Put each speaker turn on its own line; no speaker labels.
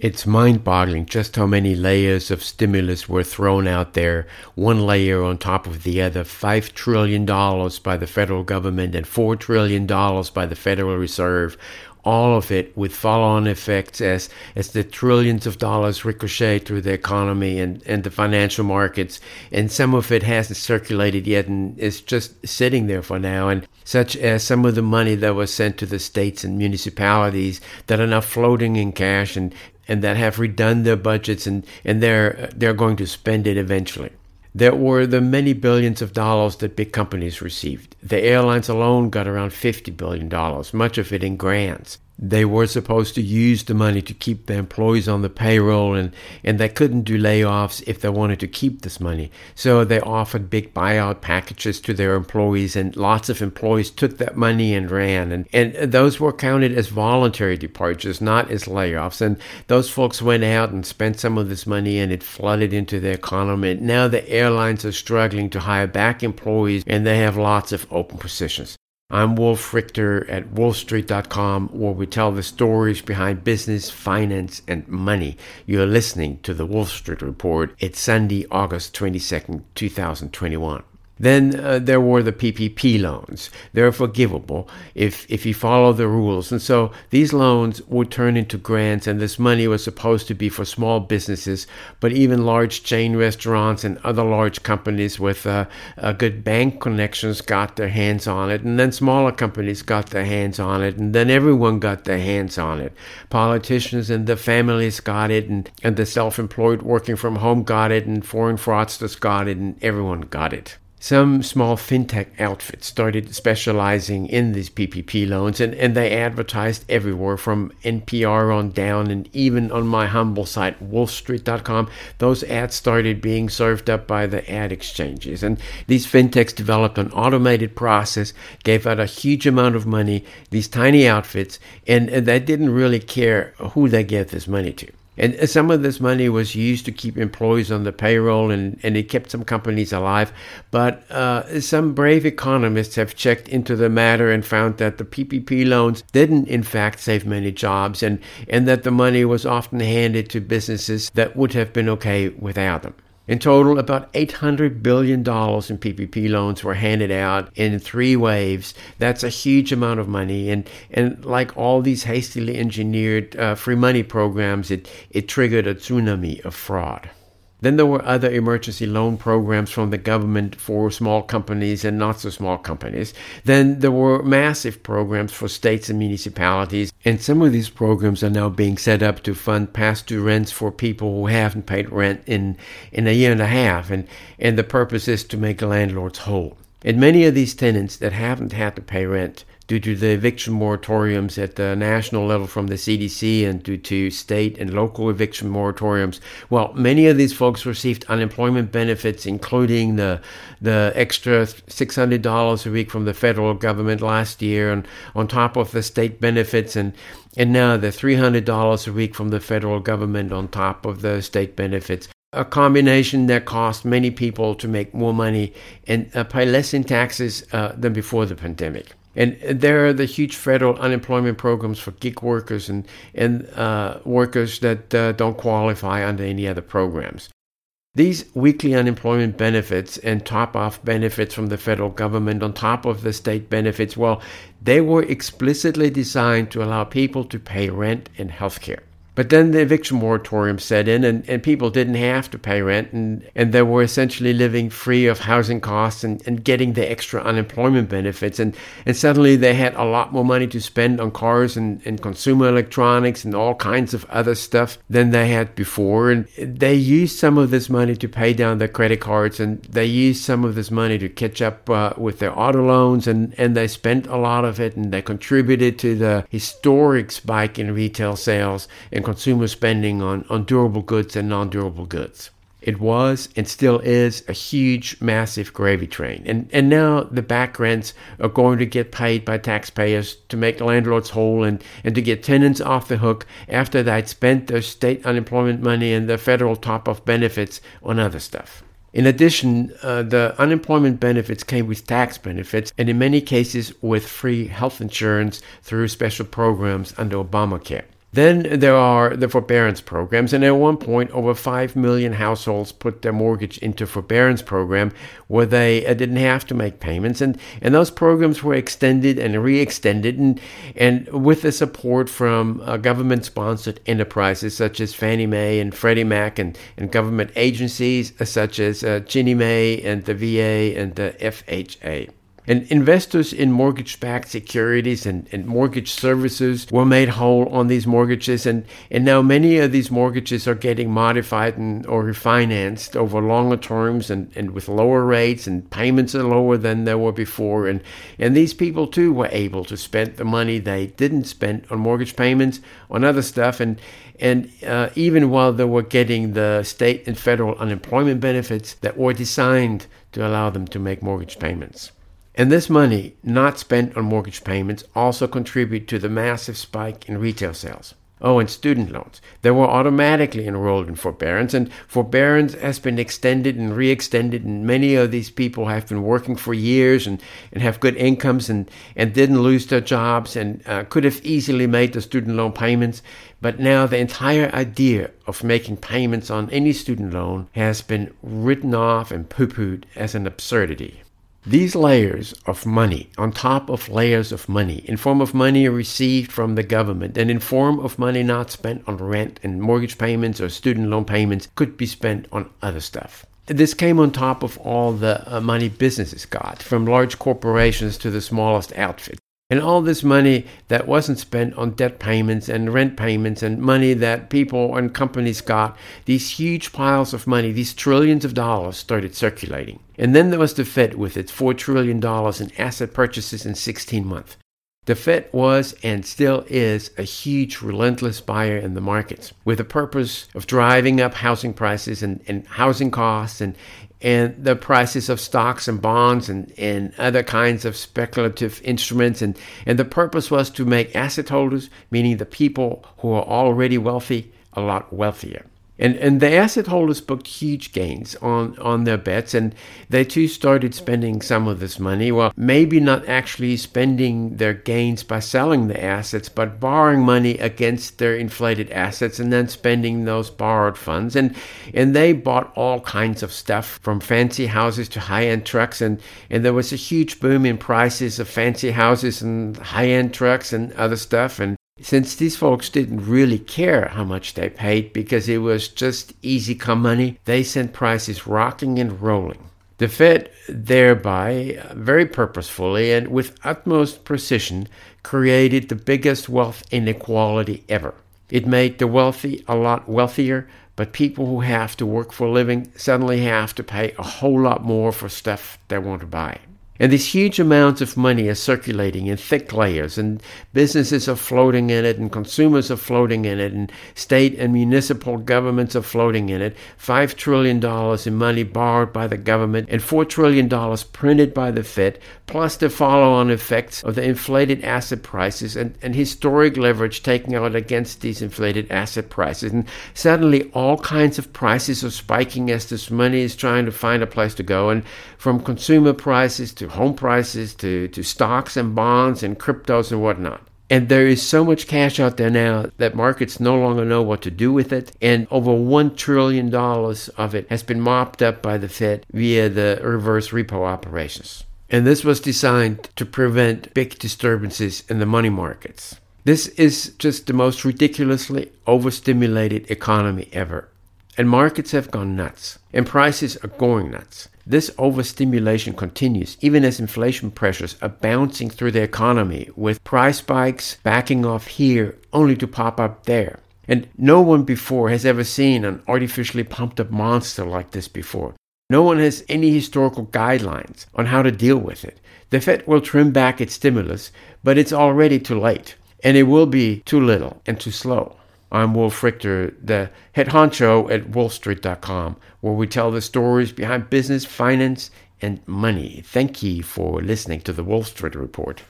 It's mind boggling just how many layers of stimulus were thrown out there, one layer on top of the other. $5 trillion by the federal government and $4 trillion by the Federal Reserve all of it with follow-on effects as as the trillions of dollars ricochet through the economy and, and the financial markets and some of it hasn't circulated yet and is just sitting there for now and such as some of the money that was sent to the states and municipalities that are now floating in cash and and that have redone their budgets and and they're they're going to spend it eventually there were the many billions of dollars that big companies received. The airlines alone got around $50 billion, much of it in grants they were supposed to use the money to keep the employees on the payroll and, and they couldn't do layoffs if they wanted to keep this money. So they offered big buyout packages to their employees and lots of employees took that money and ran and, and those were counted as voluntary departures, not as layoffs. And those folks went out and spent some of this money and it flooded into the economy. And Now the airlines are struggling to hire back employees and they have lots of open positions. I'm Wolf Richter at wolfstreet.com, where we tell the stories behind business, finance, and money. You're listening to the Wolf Street Report. It's Sunday, August 22nd, 2021. Then uh, there were the PPP loans. They're forgivable if, if you follow the rules. And so these loans would turn into grants, and this money was supposed to be for small businesses, but even large chain restaurants and other large companies with uh, uh, good bank connections got their hands on it. And then smaller companies got their hands on it. And then everyone got their hands on it. Politicians and the families got it, and, and the self employed working from home got it, and foreign fraudsters got it, and everyone got it. Some small fintech outfits started specializing in these PPP loans, and, and they advertised everywhere from NPR on down, and even on my humble site, wolfstreet.com. Those ads started being served up by the ad exchanges. And these fintechs developed an automated process, gave out a huge amount of money, these tiny outfits, and, and they didn't really care who they gave this money to. And some of this money was used to keep employees on the payroll and, and it kept some companies alive. But uh, some brave economists have checked into the matter and found that the PPP loans didn't, in fact, save many jobs and, and that the money was often handed to businesses that would have been okay without them. In total, about $800 billion in PPP loans were handed out in three waves. That's a huge amount of money. And, and like all these hastily engineered uh, free money programs, it, it triggered a tsunami of fraud. Then there were other emergency loan programs from the government for small companies and not so small companies. Then there were massive programs for states and municipalities. And some of these programs are now being set up to fund past due rents for people who haven't paid rent in, in a year and a half. And, and the purpose is to make landlords whole. And many of these tenants that haven't had to pay rent due to the eviction moratoriums at the national level from the CDC and due to state and local eviction moratoriums. Well, many of these folks received unemployment benefits, including the the extra $600 a week from the federal government last year, and on top of the state benefits, and and now the $300 a week from the federal government on top of the state benefits a combination that cost many people to make more money and uh, pay less in taxes uh, than before the pandemic. And there are the huge federal unemployment programs for gig workers and, and uh, workers that uh, don't qualify under any other programs. These weekly unemployment benefits and top off benefits from the federal government on top of the state benefits, well, they were explicitly designed to allow people to pay rent and health care. But then the eviction moratorium set in, and, and people didn't have to pay rent, and, and they were essentially living free of housing costs and, and getting the extra unemployment benefits. And, and suddenly they had a lot more money to spend on cars and, and consumer electronics and all kinds of other stuff than they had before. And they used some of this money to pay down their credit cards, and they used some of this money to catch up uh, with their auto loans, and, and they spent a lot of it, and they contributed to the historic spike in retail sales consumer spending on, on durable goods and non durable goods. It was and still is a huge, massive gravy train. And, and now the back rents are going to get paid by taxpayers to make landlords whole and, and to get tenants off the hook after they'd spent their state unemployment money and their federal top off benefits on other stuff. In addition, uh, the unemployment benefits came with tax benefits and in many cases with free health insurance through special programs under Obamacare. Then there are the forbearance programs, and at one point, over 5 million households put their mortgage into forbearance program where they uh, didn't have to make payments. And, and those programs were extended and re extended, and, and with the support from uh, government sponsored enterprises such as Fannie Mae and Freddie Mac, and, and government agencies such as uh, Ginnie Mae and the VA and the FHA. And investors in mortgage backed securities and, and, mortgage services were made whole on these mortgages. And, and now many of these mortgages are getting modified and, or refinanced over longer terms and, and with lower rates, and payments are lower than they were before. And, and these people too were able to spend the money they didn't spend on mortgage payments on other stuff. And, and uh, even while they were getting the state and federal unemployment benefits that were designed to allow them to make mortgage payments. And this money, not spent on mortgage payments, also contribute to the massive spike in retail sales. Oh, and student loans. They were automatically enrolled in forbearance, and forbearance has been extended and re extended. And many of these people have been working for years and, and have good incomes and, and didn't lose their jobs and uh, could have easily made the student loan payments. But now the entire idea of making payments on any student loan has been written off and poo pooed as an absurdity. These layers of money, on top of layers of money, in form of money received from the government and in form of money not spent on rent and mortgage payments or student loan payments, could be spent on other stuff. This came on top of all the uh, money businesses got, from large corporations to the smallest outfit. And all this money that wasn't spent on debt payments and rent payments and money that people and companies got, these huge piles of money, these trillions of dollars started circulating. And then there was the Fed with its $4 trillion in asset purchases in 16 months. The Fed was and still is a huge, relentless buyer in the markets with the purpose of driving up housing prices and, and housing costs and, and the prices of stocks and bonds and, and other kinds of speculative instruments. And, and the purpose was to make asset holders, meaning the people who are already wealthy, a lot wealthier. And, and the asset holders booked huge gains on, on their bets, and they too started spending some of this money. Well, maybe not actually spending their gains by selling the assets, but borrowing money against their inflated assets and then spending those borrowed funds. And, and they bought all kinds of stuff from fancy houses to high end trucks. And, and there was a huge boom in prices of fancy houses and high end trucks and other stuff. And since these folks didn't really care how much they paid because it was just easy come money, they sent prices rocking and rolling. The Fed thereby, uh, very purposefully and with utmost precision, created the biggest wealth inequality ever. It made the wealthy a lot wealthier, but people who have to work for a living suddenly have to pay a whole lot more for stuff they want to buy. And these huge amounts of money are circulating in thick layers, and businesses are floating in it, and consumers are floating in it, and state and municipal governments are floating in it. $5 trillion in money borrowed by the government, and $4 trillion printed by the Fed, plus the follow on effects of the inflated asset prices and, and historic leverage taken out against these inflated asset prices. And suddenly, all kinds of prices are spiking as this money is trying to find a place to go, and from consumer prices to home prices to, to stocks and bonds and cryptos and whatnot. And there is so much cash out there now that markets no longer know what to do with it. And over $1 trillion of it has been mopped up by the Fed via the reverse repo operations. And this was designed to prevent big disturbances in the money markets. This is just the most ridiculously overstimulated economy ever. And markets have gone nuts, and prices are going nuts. This overstimulation continues even as inflation pressures are bouncing through the economy, with price spikes backing off here only to pop up there. And no one before has ever seen an artificially pumped up monster like this before. No one has any historical guidelines on how to deal with it. The Fed will trim back its stimulus, but it's already too late, and it will be too little and too slow. I'm Wolf Richter, the head honcho at wolfstreet.com, where we tell the stories behind business, finance, and money. Thank you for listening to the Wolf Street Report.